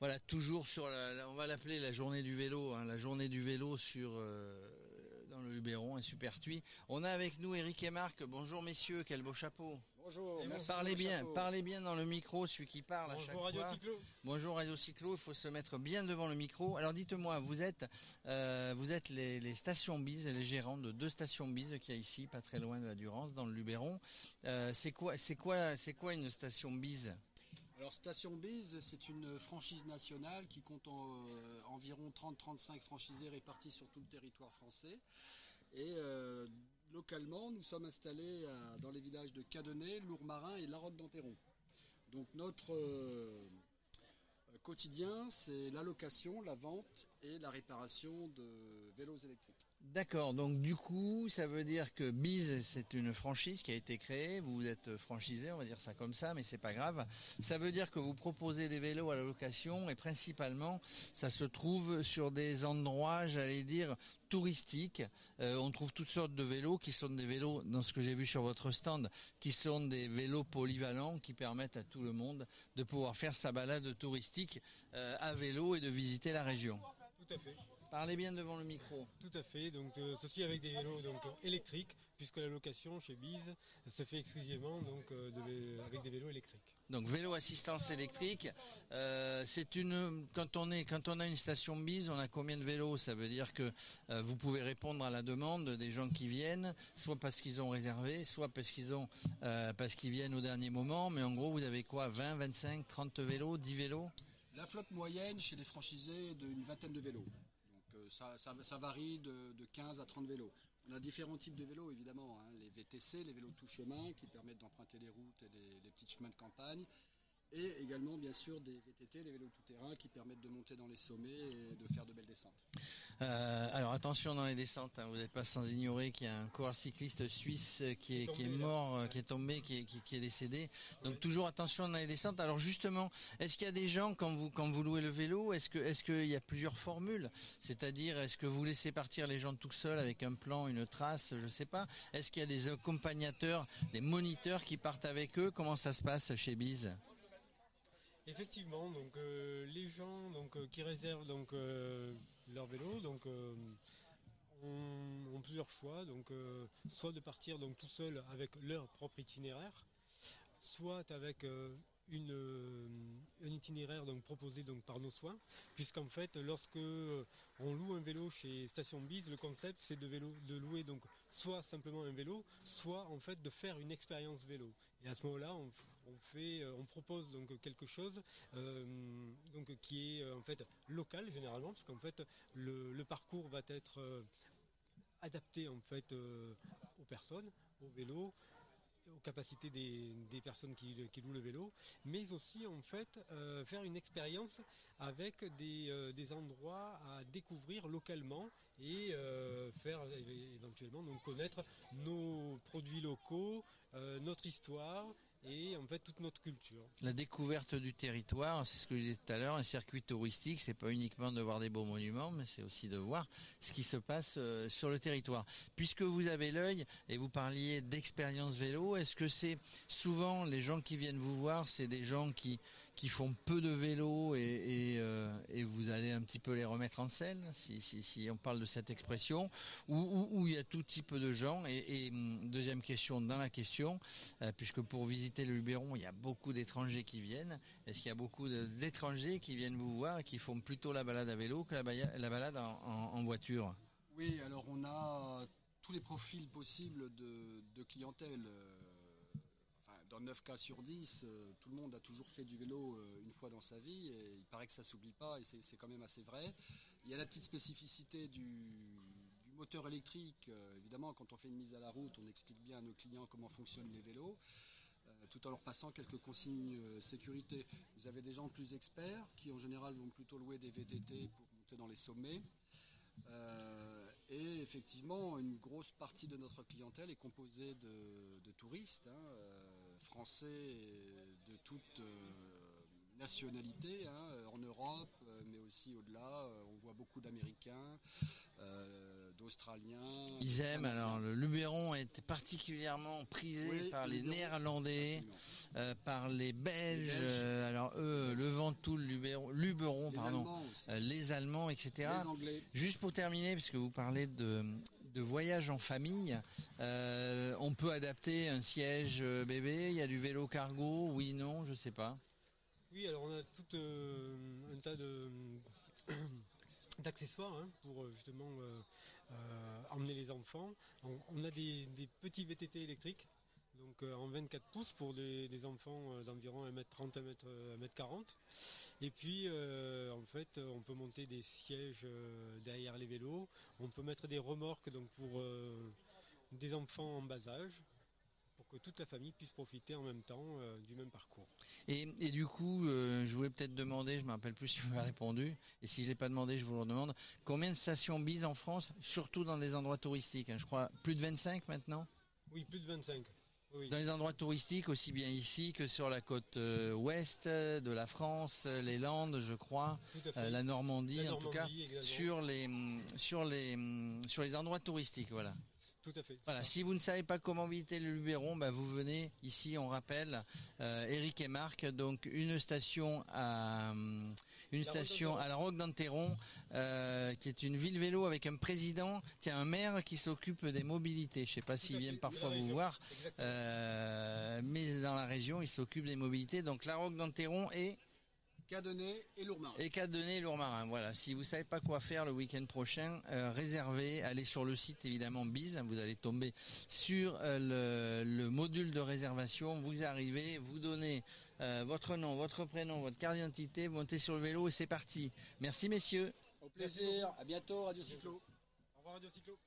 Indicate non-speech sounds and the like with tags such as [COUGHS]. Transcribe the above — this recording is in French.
Voilà, toujours sur la, on va l'appeler la journée du vélo, hein, la journée du vélo sur euh, dans le Luberon et Supertuis. On a avec nous Eric et Marc. Bonjour messieurs, quel beau chapeau. Bonjour. Parlez bien, parlez bien dans le micro, celui qui parle Bonjour à chaque Radio fois. Cyclo. Bonjour Radio Cyclo, il faut se mettre bien devant le micro. Alors dites-moi, vous êtes euh, vous êtes les, les stations Bise, les gérants de deux stations Bise qu'il y a ici, pas très loin de la Durance, dans le Luberon. Euh, c'est quoi c'est quoi c'est quoi une station Bise? Alors Station Bise, c'est une franchise nationale qui compte euh, environ 30-35 franchisés répartis sur tout le territoire français. Et euh, localement, nous sommes installés dans les villages de Cadenet, Lourmarin et La d'Anteron. Donc notre euh, c'est la location, la vente et la réparation de vélos électriques. D'accord, donc du coup, ça veut dire que Bise, c'est une franchise qui a été créée, vous êtes franchisé, on va dire ça comme ça, mais c'est pas grave. Ça veut dire que vous proposez des vélos à la location et principalement, ça se trouve sur des endroits, j'allais dire, touristiques. Euh, on trouve toutes sortes de vélos qui sont des vélos, dans ce que j'ai vu sur votre stand, qui sont des vélos polyvalents qui permettent à tout le monde de pouvoir faire sa balade touristique euh, à vélo et de visiter la région. Tout à fait, Parlez bien devant le micro. tout à fait. Donc euh, ceci avec des vélos donc électriques, puisque la location chez Bise se fait exclusivement donc euh, de avec des vélos électriques. Donc vélo assistance électrique, euh, c'est une quand on est quand on a une station bise, on a combien de vélos? Ça veut dire que vous pouvez répondre à la demande des gens qui viennent, soit parce qu'ils ont réservé, soit parce qu'ils ont parce qu'ils viennent au dernier moment. Mais en gros, vous avez quoi? 20, 25, 30 vélos, 10 vélos? La flotte moyenne chez les franchisés est d'une vingtaine de vélos. Donc euh, ça, varie de, de 15 à 30 vélos. On a différents types de vélos évidemment. hein. Les VTC, les vélos tout chemin qui permettent d'emprunter les routes et les petits chemins de campagne. Et également bien sûr des VTT, les vélos tout terrain qui permettent de monter dans les sommets et de faire de belles descentes. Euh, alors attention dans les descentes, hein, vous n'êtes pas sans ignorer qu'il y a un coureur cycliste suisse euh, qui est, qui est Tombé, là. mort, euh, qui est tombé, qui est, qui, qui est décédé. Donc toujours attention dans les descentes. Alors justement, est-ce qu'il y a des gens quand vous quand vous louez le vélo, est-ce que est-ce qu'il y a plusieurs formules? C'est-à-dire est-ce que vous laissez partir les gens tout seuls avec un plan, une trace, je sais pas Est-ce qu'il y a des accompagnateurs, des moniteurs qui partent avec eux? Comment ça se passe chez Bise? Effectivement, donc euh, les gens donc euh, qui réservent donc euh, leur vélo donc ont, plusieurs choix donc soit de partir donc tout seul avec leur propre itinéraire, soit avec un itinéraire donc proposé donc par nos soins, puisqu'en fait lorsque on loue un vélo chez Station Bise, le concept c'est de vélo de louer donc soit simplement un vélo, soit en fait de faire une expérience vélo. Et à ce moment-là, euh, on propose donc quelque chose euh, qui est euh, en fait local généralement, parce qu'en fait le, parcours va être adapté en fait aux personnes, aux vélos, aux capacités des, personnes qui, louent le vélo, mais aussi en fait faire une expérience avec des endroits à découvrir localement et euh, faire é- éventuellement donc connaître nos produits locaux, euh, notre histoire et en fait toute notre culture. La découverte du territoire, c'est ce que je disais tout à l'heure, un circuit touristique, c'est pas uniquement de voir des beaux monuments, mais c'est aussi de voir ce qui se passe euh, sur le territoire. Puisque vous avez l'œil et vous parliez d'expérience vélo, est-ce que c'est souvent les gens qui viennent vous voir, c'est des gens qui qui font peu de vélo euh, et vous allez un petit peu les remettre en scène, si on parle de cette expression, ou il y a tout type de gens. Et, hum, deuxième question dans la question, euh, puisque pour visiter le Luberon, il y a beaucoup d'étrangers qui viennent. Est-ce qu'il y a beaucoup d'étrangers qui viennent vous voir et qui font plutôt la balade à vélo que la, la balade en, voiture? Oui, alors on a tous les profils possibles de, de clientèle. Dans 9 cas sur 10, euh, tout le monde a toujours fait du vélo euh, une fois dans sa vie et il paraît que ça s'oublie pas et c'est quand même assez vrai. Il y a la petite spécificité du, moteur électrique. Euh, évidemment, quand on fait une mise à la route, on explique bien à nos clients comment fonctionnent les vélos. tout en leur passant quelques consignes sécurité. Vous avez des gens plus experts qui en général vont plutôt louer des VTT pour monter dans les sommets. Et effectivement, une grosse partie de notre clientèle est composée de, touristes, hein, français de toute euh, nationalité, hein, en Europe, euh, mais aussi au-delà. Euh, On voit beaucoup d'Américains, euh, d'Australiens. Ils aiment. Alors le Luberon est particulièrement prisé Oui, par le les Luberon, Néerlandais, euh, par les Belges. Les Belges. euh, alors eux, le Ventoux, le Luberon, Luberon, Les pardon, Allemands euh, les Allemands, etc. Les Anglais. Juste pour terminer, puisque vous parlez de, voyage en famille, euh, on peut adapter un siège euh, bébé. Il y a du vélo cargo, oui, non, je sais pas. Oui, alors on a tout euh, un tas [COUGHS] d'accessoires hein, pour justement emmener les enfants. On, on a des, des petits VTT électriques, donc euh, en 24 pouces pour des, enfants euh, d'environ 1m30, 1m, 1m40. Et puis euh, en fait on peut monter des sièges euh, derrière les vélos, on peut mettre des remorques donc pour euh, des enfants en bas âge pour que toute la famille puisse profiter en même temps euh, du même parcours. Et, et du coup, euh, je voulais peut-être demander, je me rappelle plus si vous m'avez répondu, et si je l'ai pas demandé, je vous le demande, combien de stations BIS en France, surtout dans des endroits touristiques hein, Je crois plus de 25 maintenant? Oui, plus de 25. Oui. Dans les endroits touristiques, aussi bien ici que sur la côte euh, ouest de la France, euh, les Landes, je crois, euh, la Normandie, La en tout cas, sur les hum, sur les hum, sur les endroits touristiques, voilà. Tout à fait. c'est Voilà, ça. si vous ne savez pas comment visiter le Luberon, bah vous venez ici, on rappelle, euh, Eric et Marc, donc une station à hum, une La station à la Roque d'Anteron, euh, qui est une ville vélo avec un président, qui a un maire qui s'occupe des mobilités. Je sais pas s'ils viennent fait, parfois vous voir, euh, mais dans la région, il s'occupe des mobilités. Donc la Roque d'Anteron et Cadenet et Lourmarin. et Cadenet et Lourmarin. Voilà. Si vous savez pas quoi faire le week-end prochain, euh, réservez. Allez sur le site évidemment Bise. Vous allez tomber sur euh, le, le module de réservation. Vous arrivez, vous donnez euh, votre nom, votre prénom, votre carte d'identité, montez sur le vélo et c'est parti. Merci messieurs. Au plaisir. À bientôt, Radio Cyclo. Au revoir Radio Cyclo.